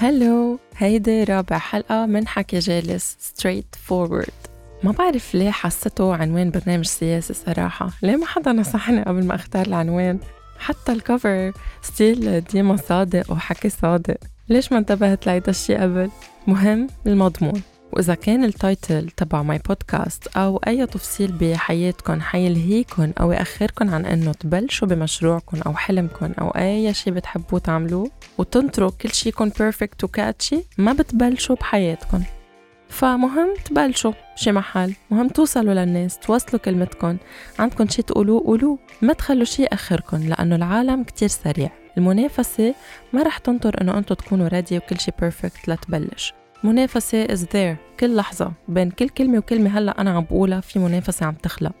hello هيدي رابع حلقة من حكي جالس straightforward ما بعرف ليه حسيته عنوان برنامج سياسي صراحة. ليه ما حدا نصحني قبل ما أختار العنوان؟ حتى ال cover style ديما صادق وحكي صادق. ليش ما انتبهت لهيدا الشي قبل؟ مهم المضمون. وإذا كان ال title تبع my podcast أو أي تفصيل بحياتكم حيلهيكم أو يأخركم عن إنه تبلشوا بمشروعكم أو حلمكم أو أي شي بتحبوه تعملوه وتنطروا كل شي يكون perfect و catchy ما بتبلشوا بحياتكم فمهم تبلشوا شي محل مهم توصلوا للناس توصلوا كلمتكم عندكم شي تقولوه قولوه ما تخلوا شي يأخركم لأنه العالم كتير سريع. المنافسة ما رح تنطر إنه أنتوا تكونوا ready وكل شي perfect لتبلش. منافسة is there. كل لحظة بين كل كلمة وكلمة هلأ أنا عم بقولها في منافسة عم تخلق.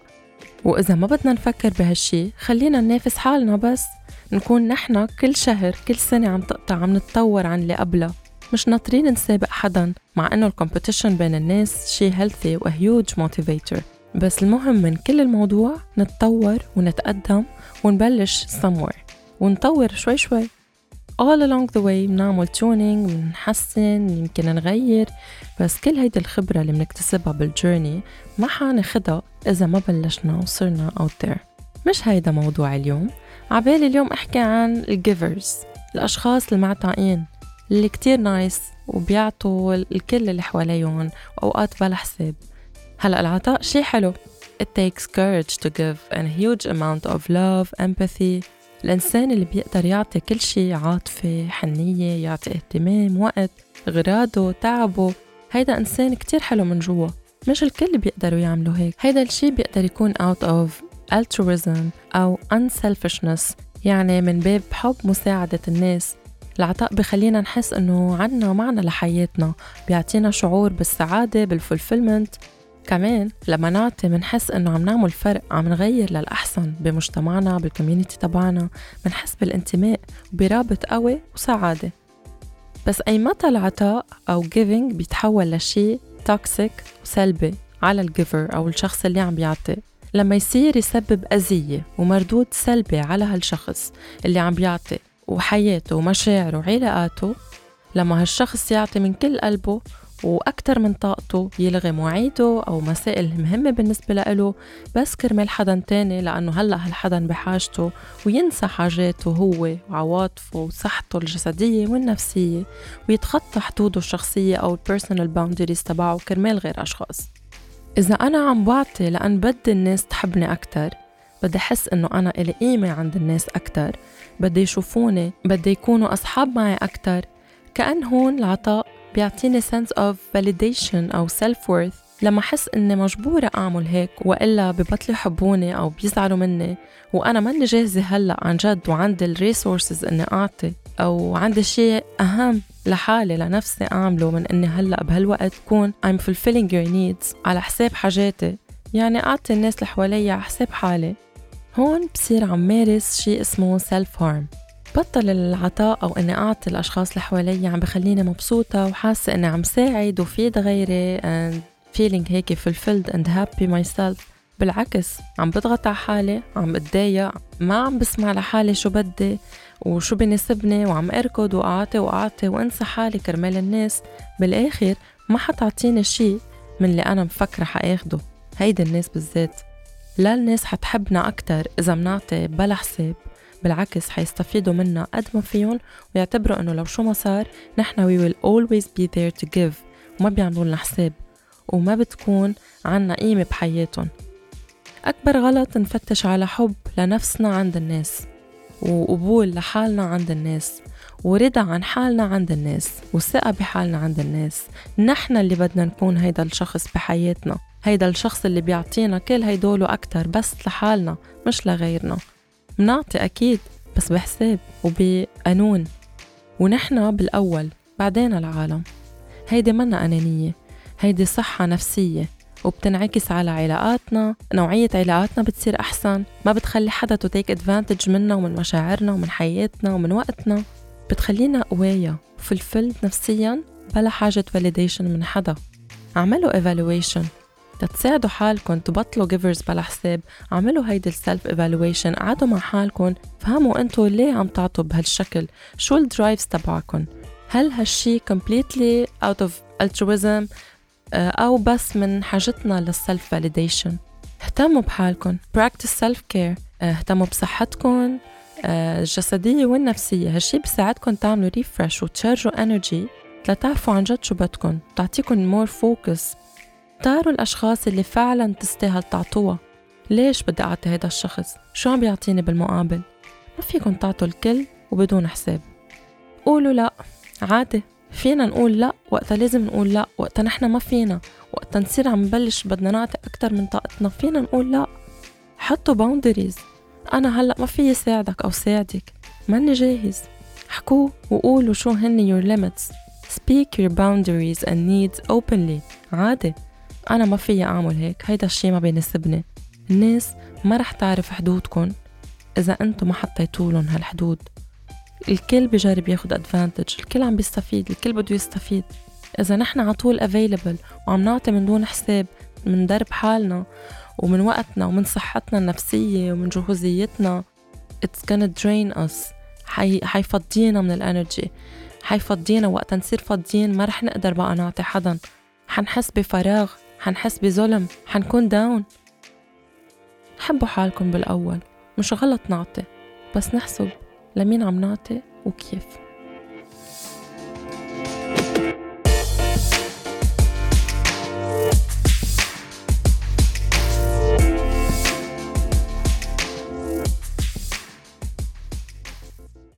وإذا ما بدنا نفكر بهالشي خلينا ننافس حالنا بس. نكون نحنا كل شهر كل سنة عم تقطع عم نتطور عن اللي قبلها مش ناطرين نسابق حدا مع إنه ال competition بين الناس شي healthy و huge motivator بس المهم من كل الموضوع نتطور ونتقدم ونبلش somewhere. ونطور شوي شوي. All along the way بنعمل tuning بنحسن يمكن نغير. بس كل هيدي الخبرة اللي بنكتسبها بال journey ما حناخدها إذا ما بلشنا وصرنا out there. مش هيدا موضوع اليوم. عبالي اليوم أحكي عن ال givers الأشخاص المعطائين اللي كتير nice وبيعطوا الكل اللي حواليهم وأوقات بلا حساب. هلأ العطاء شي حلو. It takes courage to give a huge amount of love, empathy الإنسان اللي بيقدر يعطي كل شي عاطفة حنية يعطي اهتمام وقت غراضه تعبه هيدا إنسان كتير حلو من جوا. مش الكل بيقدروا يعملوا هيك. هيدا الشي بيقدر يكون out of altruism أو unselfishness يعني من باب حب مساعدة الناس. العطاء بخلينا نحس إنه عنا معنى لحياتنا بيعطينا شعور بالسعادة بال fulfillment كمان لما نعطي منحس إنه عم نعمل فرق عم نغير للأحسن بمجتمعنا بال community تبعنا منحس بالانتماء وبرابط قوي وسعادة. بس أي متى العطاء أو giving بيتحول لشي toxic وسلبي على ال giver أو الشخص اللي عم بيعطي؟ لما يصير يسبب أذية ومردود سلبي على هالشخص اللي عم بيعطي وحياته ومشاعره وعلاقاته لما هالشخص يعطي من كل قلبه وأكتر من طاقته يلغي مواعيده أو مسائل مهمة بالنسبة له بس كرمال حدا تاني لأنه هلأ هالحدا بحاجته وينسى حاجاته هو وعواطفه وصحته الجسدية والنفسية ويتخطى حدوده الشخصية أو ال personal boundaries تبعه كرمال غير أشخاص. إذا أنا عم بعطي لأن بدي الناس تحبني أكتر بدي أحس إنه أنا إلي قيمة عند الناس أكتر بدي يشوفوني بدي يكونوا أصحاب معي أكتر كأن هون العطاء بيعطيني sense of validation أو self worth لما أحس إني مجبورة أعمل هيك وإلا ببطلوا يحبوني أو بيزعلوا مني وأنا ماني جاهزة هلأ عن جد وعندي الريسورسز إني أعطي أو عندي شيء أهم لحالي لنفسي أعمله من إني هلأ بهالوقت كون I'm fulfilling your needs على حساب حاجاتي. يعني أعطي الناس اللي حوالي على حساب حالي. هون بصير عم مارس شيء اسمه self harm بطل العطاء أو إني أعطي الأشخاص اللي حوالي عم بخليني مبسوطة وحاسة إني عم ساعد وفيد غيري and feeling هيك fulfilled and happy myself. بالعكس عم بضغط على حالي عم بتضايق ما عم بسمع لحالي شو بدي وشو بناسبني وعم أركض وأعطي وأعطي وأنسى حالي كرمال الناس. بالآخر ما حتعطيني شي من اللي أنا مفكرة حأخده. هيدي الناس بالذات. لا الناس حتحبنا أكتر إذا منعطي بلا حساب. بالعكس حيستفيدوا منا قد ما فيهم ويعتبروا إنه لو شو ما صار نحن we will always be there to give وما بيعملوا لنا حساب وما بتكون عنا قيمة بحياتهم. أكبر غلط نفتش على حب لنفسنا عند الناس وقبول لحالنا عند الناس ورضا عن حالنا عند الناس وثقة بحالنا عند الناس. نحن اللي بدنا نكون هيدا الشخص بحياتنا هيدا الشخص اللي بيعطينا كل هيدول أكتر بس لحالنا مش لغيرنا. منعطي أكيد بس بحساب وبقانون. ونحن بالأول بعدين العالم. هيدي منا أنانية هيدي صحة نفسية وبتنعكس على علاقاتنا. نوعية علاقاتنا بتصير أحسن ما بتخلي حدا to take advantage منا ومن مشاعرنا ومن حياتنا ومن وقتنا. بتخلينا قوايا و fulfilled نفسيا بلا حاجة validation من حدا. أعملوا evaluation. تتساعدوا حالكم تبطلوا givers بلا حساب اعملوا هيدي ال self evaluation قعدوا مع حالكم فهموا انتو ليه عم تعطوا بهالشكل شو ال drives تبعكم؟ هل هالشي completely out of altruism آه، أو بس من حاجتنا لل self validation اهتموا بحالكم practice self care آه، اهتموا بصحتكم آه، الجسدية والنفسية هالشي بيساعدكم تعملوا refresh وتشارجوا energy لتعرفوا عن جد شو بدكم تعطيكم more focus اختاروا الأشخاص اللي فعلا تستاهل تعطوها. ليش بدي أعطي هيدا الشخص؟ شو عم بيعطيني بالمقابل؟ ما فيكن تعطوا الكل وبدون حساب. قولوا لا عادي. فينا نقول لا وقتها لازم نقول لا وقتها نحن ما فينا. وقتها نصير عم نبلش بدنا نعطي أكتر من طاقتنا. فينا نقول لا. حطوا boundaries أنا هلأ ما فيي ساعدك أو ساعدك. ماني جاهز. حكوا وقولوا شو هن your limits. Speak your boundaries and needs openly. عادي. أنا ما فيي أعمل هيك هيدا الشي ما بيناسبني. الناس ما رح تعرف حدودكن إذا أنتو ما حطيتولن هالحدود. الكل بجرب ياخد advantage الكل عم بيستفيد الكل بده يستفيد. إذا نحن على طول available وعم نعطي من دون حساب من درب حالنا ومن وقتنا ومن صحتنا النفسية ومن جهوزيتنا it's gonna drain us. حي... حيفضينا من ال energy حيفضينا وقت نصير فاضيين ما رح نقدر بقى نعطي حدا. حنحس بفراغ. حنحس بظلم حنكون داون حبوا حالكم بالأول. مش غلط نعطي بس نحسب لمين عم نعطي وكيف.